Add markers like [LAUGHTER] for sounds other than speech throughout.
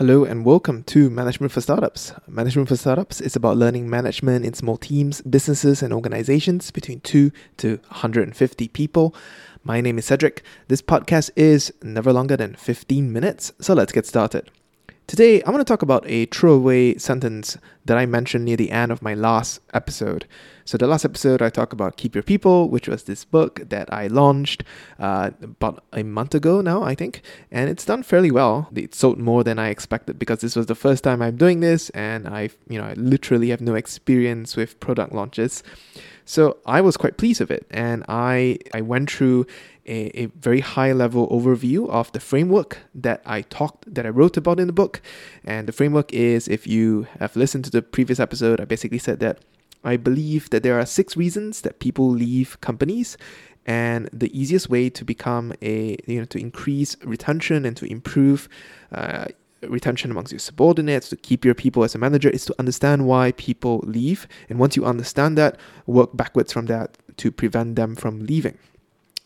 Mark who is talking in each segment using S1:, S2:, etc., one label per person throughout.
S1: Hello and welcome to Management for Startups. Management for Startups is about learning management in small teams, businesses, and organizations between 2 to 150 people. My name is Cedric. This podcast is never longer than 15 minutes, so let's get started. Today, I want to talk about a throwaway sentence that I mentioned near the end of my last episode. So, the last episode, I talked about Keep Your People, which was this book that I launched uh, about a month ago now, I think, and it's done fairly well. It sold more than I expected because this was the first time I'm doing this, and I, you know, I literally have no experience with product launches. So I was quite pleased with it, and I I went through a, a very high level overview of the framework that I talked that I wrote about in the book. And the framework is if you have listened to the previous episode, I basically said that I believe that there are six reasons that people leave companies. And the easiest way to become a you know to increase retention and to improve uh, retention amongst your subordinates to keep your people as a manager is to understand why people leave. And once you understand that work backwards from that to prevent them from leaving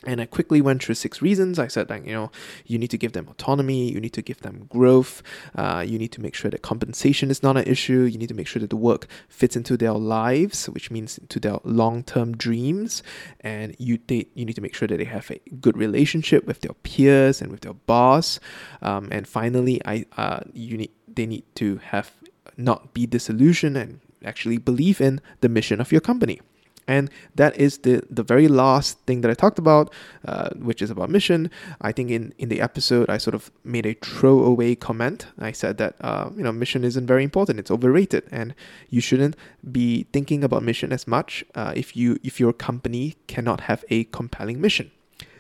S1: and I quickly went through six reasons. I said, that, you know, you need to give them autonomy, you need to give them growth, uh, you need to make sure that compensation is not an issue, you need to make sure that the work fits into their lives, which means to their long-term dreams, and you they, you need to make sure that they have a good relationship with their peers and with their boss, um, and finally, I uh, you need they need to have not be disillusioned and actually believe in the mission of your company. And that is the, the very last thing that I talked about, uh, which is about mission. I think in, in the episode, I sort of made a throwaway comment. I said that, uh, you know, mission isn't very important. It's overrated. And you shouldn't be thinking about mission as much uh, if, you, if your company cannot have a compelling mission.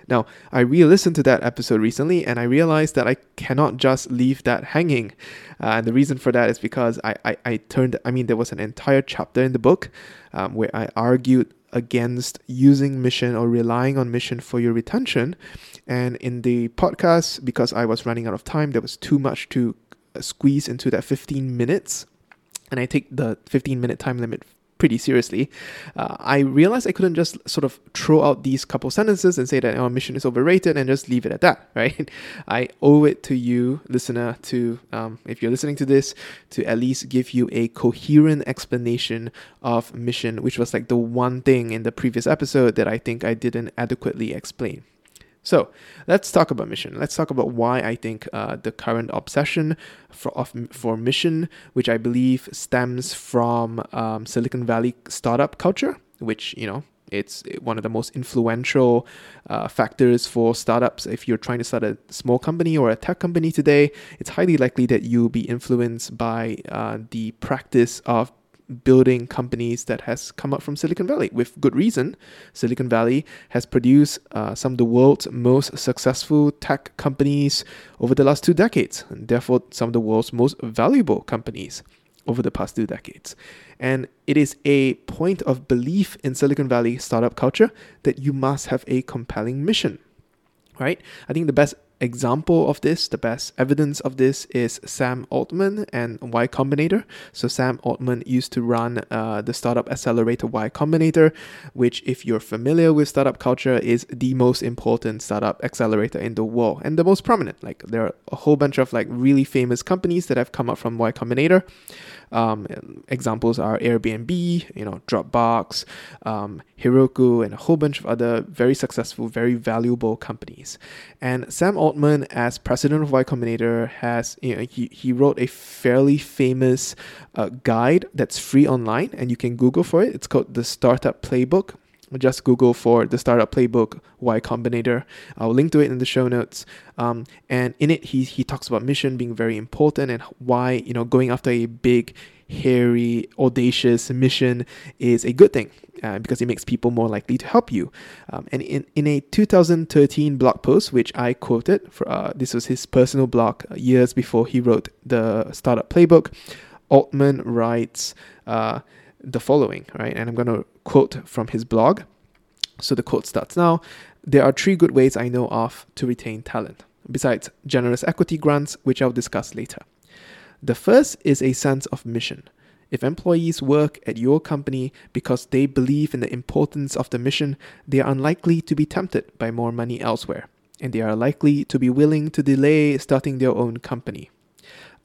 S1: Now, I re listened to that episode recently and I realized that I cannot just leave that hanging. Uh, and the reason for that is because I, I, I, turned, I mean, there was an entire chapter in the book um, where I argued against using mission or relying on mission for your retention. And in the podcast, because I was running out of time, there was too much to uh, squeeze into that 15 minutes. And I take the 15 minute time limit pretty seriously, uh, I realized I couldn't just sort of throw out these couple sentences and say that our mission is overrated and just leave it at that, [LAUGHS] right? I owe it to you, listener, to, um, if you're listening to this, to at least give you a coherent explanation of mission, which was like the one thing in the previous episode that I think I didn't adequately explain. So let's talk about mission. Let's talk about why I think uh, the current obsession for of, for mission, which I believe stems from um, Silicon Valley startup culture, which you know it's one of the most influential uh, factors for startups. If you're trying to start a small company or a tech company today, it's highly likely that you'll be influenced by uh, the practice of building companies that has come up from Silicon Valley with good reason. Silicon Valley has produced uh, some of the world's most successful tech companies over the last two decades, and therefore some of the world's most valuable companies over the past two decades. And it is a point of belief in Silicon Valley startup culture that you must have a compelling mission. Right? I think the best example of this, the best evidence of this is Sam Altman and Y Combinator. So Sam Altman used to run uh, the startup accelerator Y Combinator, which, if you're familiar with startup culture, is the most important startup accelerator in the world and the most prominent. Like there are a whole bunch of like really famous companies that have come up from Y Combinator. Um, examples are Airbnb, you know, Dropbox, um, Heroku, and a whole bunch of other very successful, very valuable companies. And Sam Altman, as president of Y Combinator, has you know he, he wrote a fairly famous uh, guide that's free online, and you can Google for it. It's called the Startup Playbook just Google for the startup playbook Y Combinator. I'll link to it in the show notes. Um, and in it, he he talks about mission being very important and why you know going after a big, hairy, audacious mission is a good thing. Uh, because it makes people more likely to help you. Um, and in, in a 2013 blog post, which I quoted, for, uh, this was his personal blog uh, years before he wrote the Startup Playbook, Altman writes, uh, the following, right? And I'm going to quote from his blog. So the quote starts now There are three good ways I know of to retain talent, besides generous equity grants, which I'll discuss later. The first is a sense of mission. If employees work at your company because they believe in the importance of the mission, they are unlikely to be tempted by more money elsewhere, and they are likely to be willing to delay starting their own company.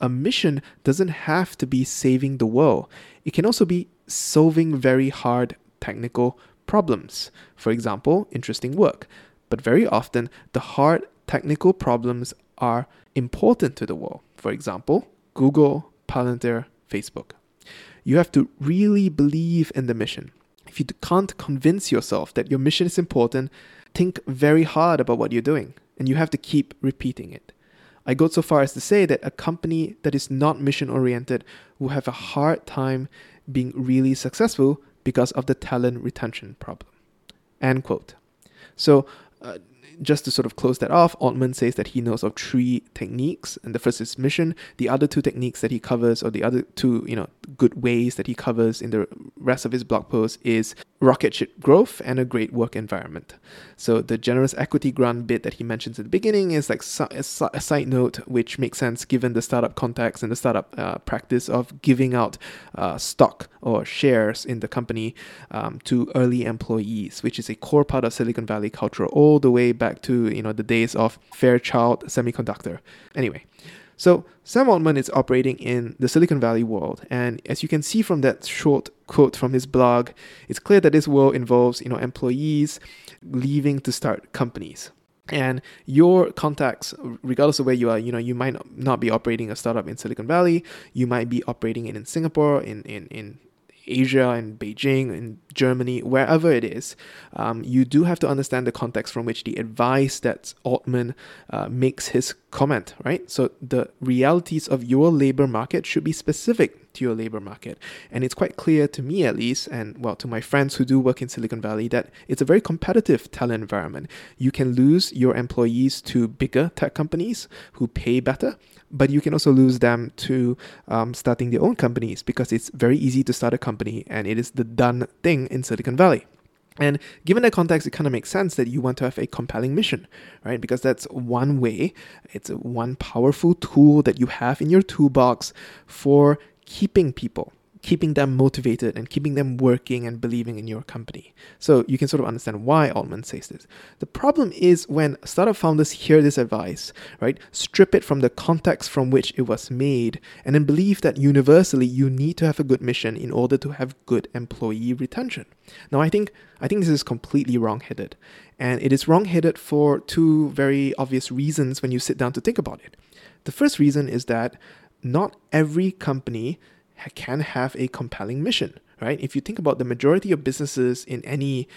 S1: a mission doesn't have to be saving the world. It can also be solving very hard technical problems. For example, interesting work. But very often, the hard technical problems are important to the world. For example, Google, Palantir, Facebook. You have to really believe in the mission. If you can't convince yourself that your mission is important, think very hard about what you're doing, and you have to keep repeating it. I go so far as to say that a company that is not mission oriented will have a hard time being really successful because of the talent retention problem. End quote. So, uh, just to sort of close that off, Altman says that he knows of three techniques, and the first is mission. The other two techniques that he covers, or the other two, you know, good ways that he covers in the rest of his blog post, is rocket ship growth and a great work environment. So the generous equity grant bit that he mentions at the beginning is like a side note, which makes sense given the startup context and the startup uh, practice of giving out uh, stock or shares in the company um, to early employees, which is a core part of Silicon Valley culture all the way back to you know the days of Fairchild Semiconductor. Anyway. So Sam Altman is operating in the Silicon Valley world, and as you can see from that short quote from his blog, it's clear that this world involves you know employees leaving to start companies. And your contacts, regardless of where you are, you know, you might not be operating a startup in Silicon Valley. You might be operating it in Singapore, in in in Asia, in Beijing, in Germany, wherever it is, um, you do have to understand the context from which the advice that Altman uh, makes his comment, right? So the realities of your labor market should be specific to your labor market. And it's quite clear to me, at least, and well, to my friends who do work in Silicon Valley, that it's a very competitive talent environment. You can lose your employees to bigger tech companies who pay better, but you can also lose them to um, starting their own companies because it's very easy to start a company and it is the done thing in Silicon Valley. And given that context, it kind of makes sense that you want to have a compelling mission, right? Because that's one way, it's one powerful tool that you have in your toolbox for keeping people keeping them motivated and keeping them working and believing in your company. So you can sort of understand why Altman says this. The problem is when startup founders hear this advice, right, strip it from the context from which it was made, and then believe that universally you need to have a good mission in order to have good employee retention. Now I think I think this is completely wrong-headed. And it is wrong-headed for two very obvious reasons when you sit down to think about it. The first reason is that not every company can have a compelling mission, right? If you think about the majority of businesses in any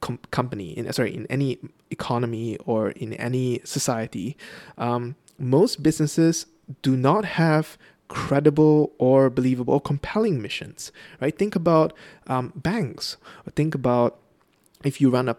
S1: com- company, in sorry, in any economy or in any society, um, most businesses do not have credible or believable or compelling missions, right? Think about um, banks, or think about if you run a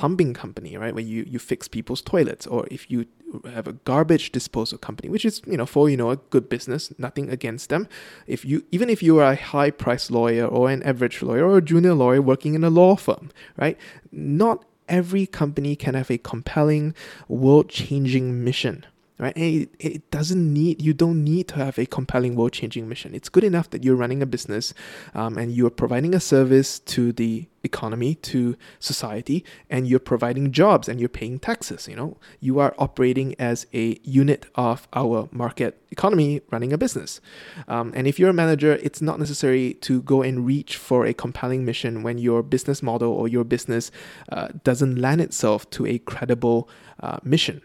S1: plumbing company, right, where you, you fix people's toilets, or if you have a garbage disposal company, which is you know for you know a good business, nothing against them. If you even if you are a high price lawyer or an average lawyer or a junior lawyer working in a law firm, right, not every company can have a compelling, world changing mission, right? And it, it doesn't need, you don't need to have a compelling world changing mission. It's good enough that you're running a business um, and you're providing a service to the economy, to society, and you're providing jobs and you're paying taxes. You know, you are operating as a unit of our market economy running a business. Um, and if you're a manager, it's not necessary to go and reach for a compelling mission when your business model or your business uh, doesn't lend itself to a credible uh, mission.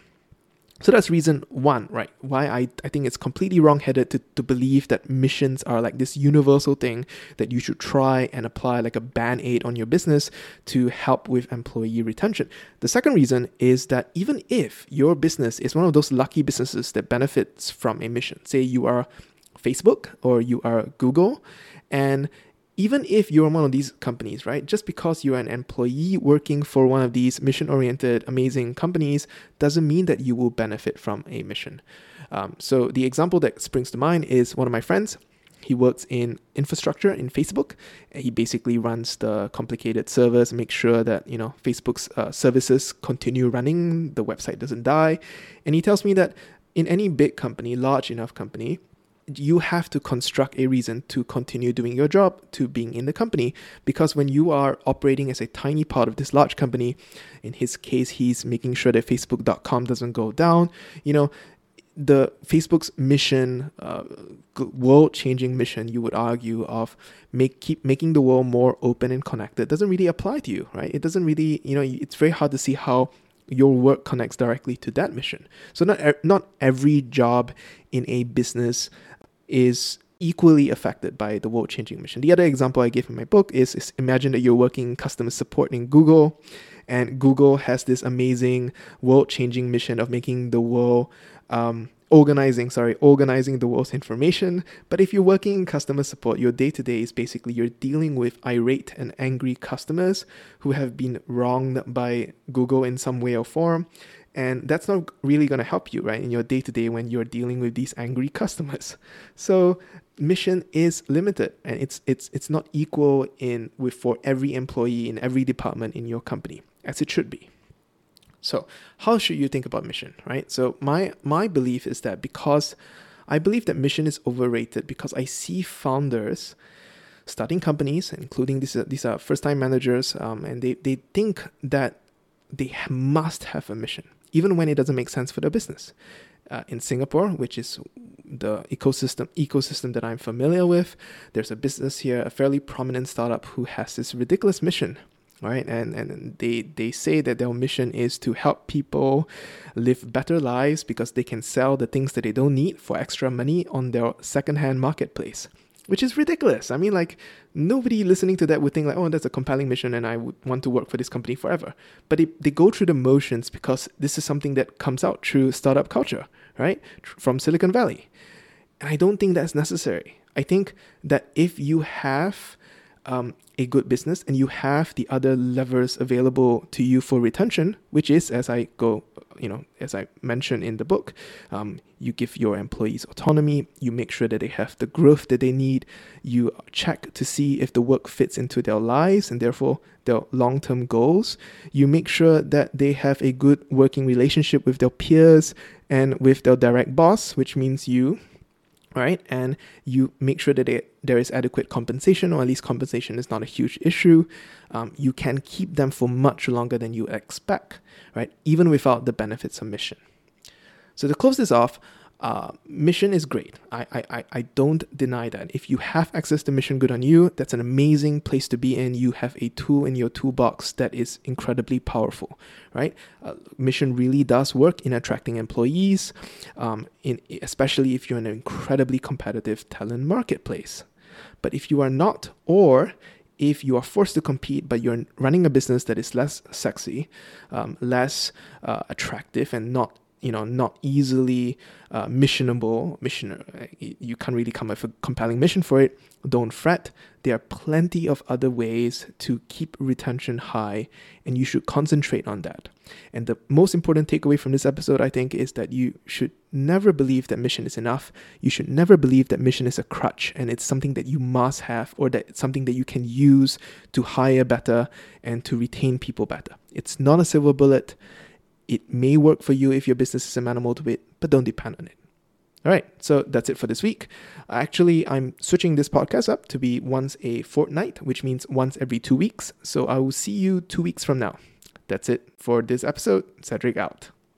S1: So that's reason one, right? Why I, I think it's completely wrong headed to, to believe that missions are like this universal thing that you should try and apply like a band aid on your business to help with employee retention. The second reason is that even if your business is one of those lucky businesses that benefits from a mission, say you are Facebook or you are Google, and even if you're one of these companies, right? Just because you're an employee working for one of these mission oriented, amazing companies doesn't mean that you will benefit from a mission. Um, so, the example that springs to mind is one of my friends. He works in infrastructure in Facebook. He basically runs the complicated servers, makes sure that you know Facebook's uh, services continue running, the website doesn't die. And he tells me that in any big company, large enough company, you have to construct a reason to continue doing your job, to being in the company. Because when you are operating as a tiny part of this large company, in his case, he's making sure that Facebook.com doesn't go down, you know, the Facebook's mission, uh, world-changing mission, you would argue of make keep making the world more open and connected doesn't really apply to you, right? It doesn't really, you know, it's very hard to see how your work connects directly to that mission. So not not every job in a business is equally affected by the world changing mission. The other example I gave in my book is, is imagine that you're working customer support in Google and Google has this amazing world changing mission of making the world um, organizing sorry organizing the world's information but if you're working in customer support your day to day is basically you're dealing with irate and angry customers who have been wronged by google in some way or form and that's not really going to help you right in your day to day when you're dealing with these angry [LAUGHS] customers. So mission is limited and it's it's it's not equal in with for every employee in every department in your company as it should be. So how should you think about mission right? So my my belief is that because i believe that mission is overrated because i see founders starting companies including these these are first time managers um, and they, they think that they must have a mission even when it doesn't make sense for their business uh, in Singapore, which is the ecosystem ecosystem that I'm familiar with. There's a business here, a fairly prominent startup who has this ridiculous mission, right? And and they they say that their mission is to help people live better lives because they can sell the things that they don't need for extra money on their secondhand marketplace which is ridiculous. I mean, like, nobody listening to that would think, like, oh, that's a compelling mission and I would want to work for this company forever. But they, they go through the motions because this is something that comes out through startup culture, right? From Silicon Valley. And I don't think that's necessary. I think that if you have um, a good business and you have the other levers available to you for retention, which is, as I go, you know, as I mentioned in the book, um, you give your employees autonomy, you make sure that they have the growth that they need, you check to see if the work fits into their lives and therefore their long term goals, you make sure that they have a good working relationship with their peers and with their direct boss, which means you right? And you make sure that there is adequate compensation, or at least compensation is not a huge issue. Um, you can keep them for much longer than you expect, right? Even without the benefits of mission. So to close this off, uh, mission is great. I, I, I don't deny that. If you have access to Mission Good on You, that's an amazing place to be in. You have a tool in your toolbox that is incredibly powerful, right? Uh, mission really does work in attracting employees, um, in, especially if you're in an incredibly competitive talent marketplace. But if you are not, or if you are forced to compete, but you're running a business that is less sexy, um, less uh, attractive, and not you know not easily uh, missionable mission uh, you can't really come up with a compelling mission for it. Don't fret. There are plenty of other ways to keep retention high and you should concentrate on that. And the most important takeaway from this episode i think is that you should never believe that mission is enough. You should never believe that mission is a crutch and it's something that you must have or that it's something that you can use to hire better and to retain people better. It's not a silver bullet it may work for you if your business is amenable to it, but don't depend on it. All right, so that's it for this week. Actually, I'm switching this podcast up to be once a fortnight, which means once every two weeks. So I will see you two weeks from now. That's it for this episode. Cedric out.